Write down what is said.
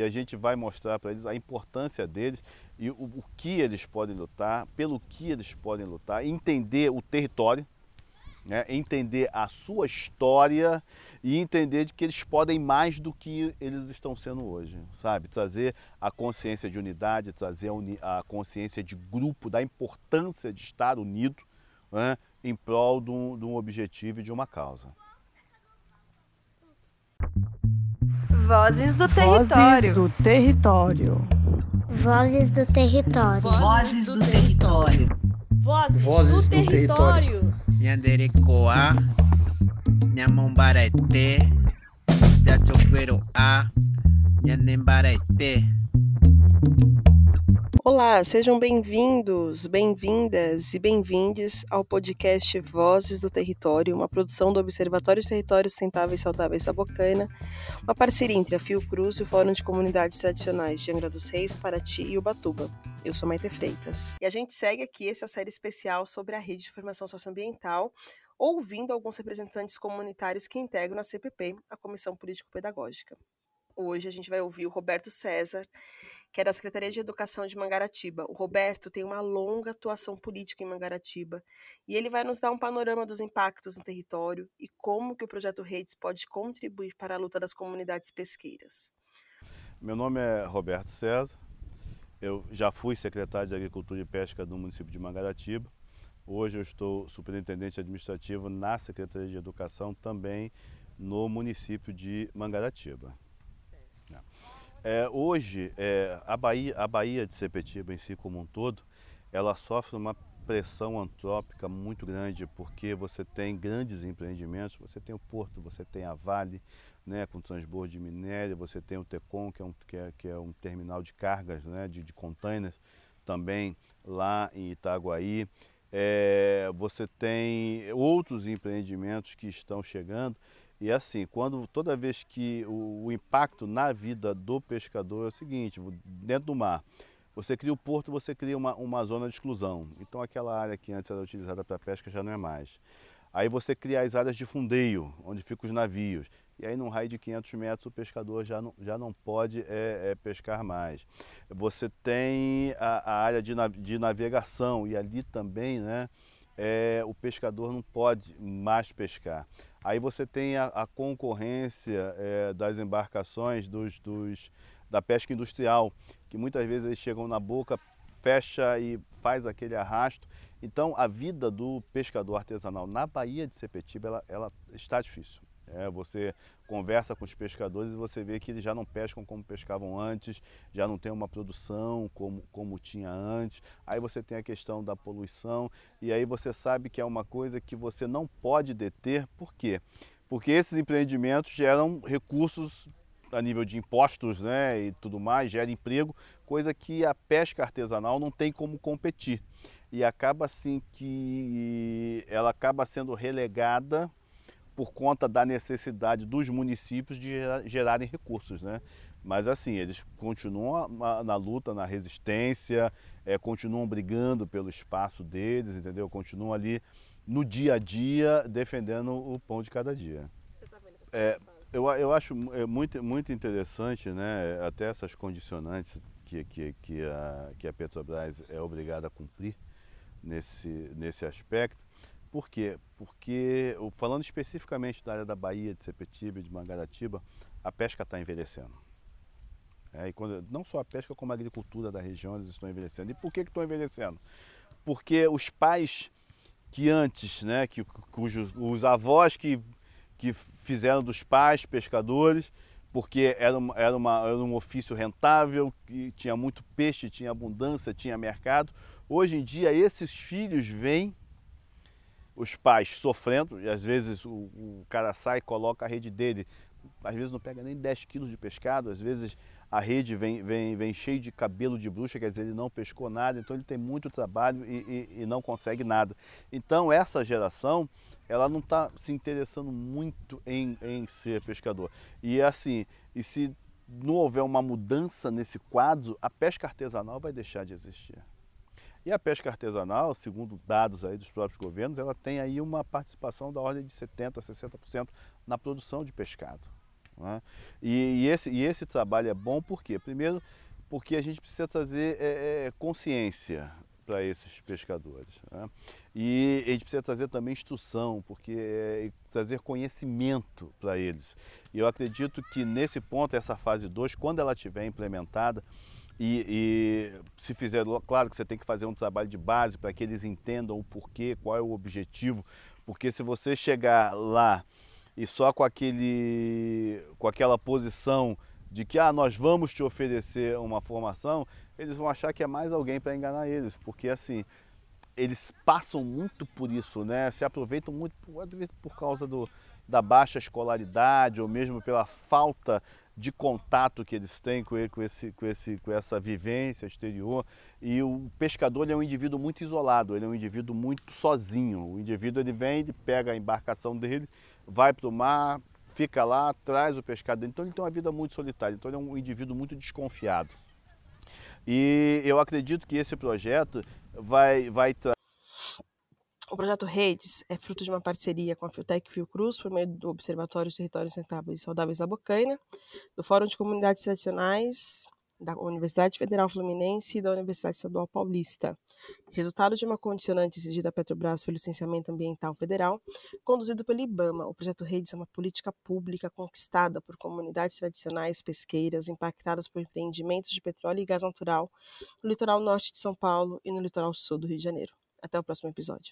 E a gente vai mostrar para eles a importância deles e o, o, que eles podem lutar, pelo que eles podem lutar, entender o território, né? entender a sua história e entender de que eles podem mais do que eles estão sendo hoje, sabe? Trazer a consciência de unidade, trazer a, uni a consciência de grupo, da importância de estar unido né? em prol de um, de um objetivo e de uma causa. Vozes do território. Vozes do território. Vozes do território. Vozes do território. Vozes, Vozes do, do território. Nhanderecoa, Nhamombarete, Jachoqueroa, Nhanembarete. Olá, sejam bem-vindos, bem-vindas e bem-vindes ao podcast Vozes do Território, uma produção do Observatório de Territórios Sustentáveis e Saudáveis da Bocaina, uma parceria entre a Fiocruz e o Fórum de Comunidades Tradicionais de Angra dos Reis, Paraty e Ubatuba. Eu sou Maite Freitas. E a gente segue aqui essa série especial sobre a Rede de Formação Socioambiental, ouvindo alguns representantes comunitários que integram a CPP, a Comissão Político-Pedagógica. Hoje a gente vai ouvir o Roberto César, que é da Secretaria de Educação de Mangaratiba. O Roberto tem uma longa atuação política em Mangaratiba e ele vai nos dar um panorama dos impactos no território e como que o projeto Redes pode contribuir para a luta das comunidades pesqueiras. Meu nome é Roberto César. Eu já fui secretário de Agricultura e Pesca do município de Mangaratiba. Hoje eu estou superintendente administrativo na Secretaria de Educação também no município de Mangaratiba. É, hoje, é, a, Bahia, a Bahia de Sepetiba em si como um todo, ela sofre uma pressão antrópica muito grande, porque você tem grandes empreendimentos, você tem o Porto, você tem a Vale, né, com transbordo de minério, você tem o Tecom, que é um, que é, que é um terminal de cargas, né, de, de containers, também lá em Itaguaí. É, você tem outros empreendimentos que estão chegando e assim, quando toda vez que o, o, impacto na vida do pescador é o seguinte, dentro do mar, você cria o porto, você cria uma, uma zona de exclusão. Então aquela área que antes era utilizada para pesca já não é mais. Aí você cria as áreas de fundeio, onde ficam os navios. E aí num raio de 500 metros o pescador já não, já não pode é, é, pescar mais. Você tem a, a área de, de navegação e ali também né, é, o pescador não pode mais pescar. Aí você tem a, a concorrência é, das embarcações dos, dos, da pesca industrial, que muitas vezes eles chegam na boca, fecha e faz aquele arrasto. Então a vida do pescador artesanal na Baía de Sepetiba ela, ela está difícil. É, você conversa com os pescadores e você vê que eles já não pescam como pescavam antes, já não tem uma produção como, como tinha antes. Aí você tem a questão da poluição e aí você sabe que é uma coisa que você não pode deter. Por quê? Porque esses empreendimentos geram recursos a nível de impostos né, e tudo mais, gera emprego, coisa que a pesca artesanal não tem como competir. E acaba assim que ela acaba sendo relegada por conta da necessidade dos municípios de gerarem recursos, né? Mas assim, eles continuam na luta, na resistência, é, continuam brigando pelo espaço deles, entendeu? Continuam ali no dia a dia defendendo o pão de cada dia. É, eu, eu acho é muito, muito interessante, né? Até essas condicionantes que, que, que, a, que a Petrobras é obrigada a cumprir nesse, nesse aspecto por quê? Porque, falando especificamente da área da Bahia, de Sepetiba e de Mangaratiba, a pesca está envelhecendo. É, e quando, não só a pesca, como a agricultura da região eles estão envelhecendo. E por que, que estão envelhecendo? Porque os pais que antes, né, que, cujos, os avós que, que fizeram dos pais pescadores, porque era, uma, era, uma, era um ofício rentável, que tinha muito peixe, tinha abundância, tinha mercado. Hoje em dia esses filhos vêm os pais sofrendo, e às vezes o, o cara sai e coloca a rede dele, às vezes não pega nem 10 quilos de pescado, às vezes a rede vem, vem, vem cheio de cabelo de bruxa, quer dizer, ele não pescou nada, então ele tem muito trabalho e, e, e não consegue nada. Então essa geração, ela não está se interessando muito em, em ser pescador. E assim, e se não houver uma mudança nesse quadro, a pesca artesanal vai deixar de existir. E a pesca artesanal, segundo dados aí dos próprios governos, ela tem aí uma participação da ordem de 70%, 60% na produção de pescado. Né? E, e, esse, e esse trabalho é bom por quê? Primeiro, porque a gente precisa trazer é, é, consciência para esses pescadores. Né? E a gente precisa trazer também instrução, porque é, trazer conhecimento para eles. E eu acredito que nesse ponto, essa fase 2, quando ela estiver implementada, e, e, se fizer, claro que você tem que fazer um trabalho de base para que eles entendam o porquê, qual é o objetivo, porque se você chegar lá e só com aquele com aquela posição de que ah, nós vamos te oferecer uma formação, eles vão achar que é mais alguém para enganar eles, porque assim, eles passam muito por isso, né? Se aproveitam muito por, por causa do, da baixa escolaridade ou mesmo pela falta de contato que eles têm com, esse, com, esse, com essa vivência exterior. E o pescador é um indivíduo muito isolado, ele é um indivíduo muito sozinho. O indivíduo ele vem, ele pega a embarcação dele, vai para o mar, fica lá, traz o pescado dele. Então ele tem uma vida muito solitária, então ele é um indivíduo muito desconfiado. E eu acredito que esse projeto vai, vai trazer. O projeto Redes é fruto de uma parceria com a Fiotec Fiocruz, por meio do Observatório Territórios Sustentáveis e Saudáveis da Bocaina, do Fórum de Comunidades Tradicionais da Universidade Federal Fluminense e da Universidade Estadual Paulista. Resultado de uma condicionante exigida à Petrobras pelo Licenciamento Ambiental Federal, conduzido pelo IBAMA, o projeto Redes é uma política pública conquistada por comunidades tradicionais pesqueiras impactadas por empreendimentos de petróleo e gás natural no litoral norte de São Paulo e no litoral sul do Rio de Janeiro. Até o próximo episódio.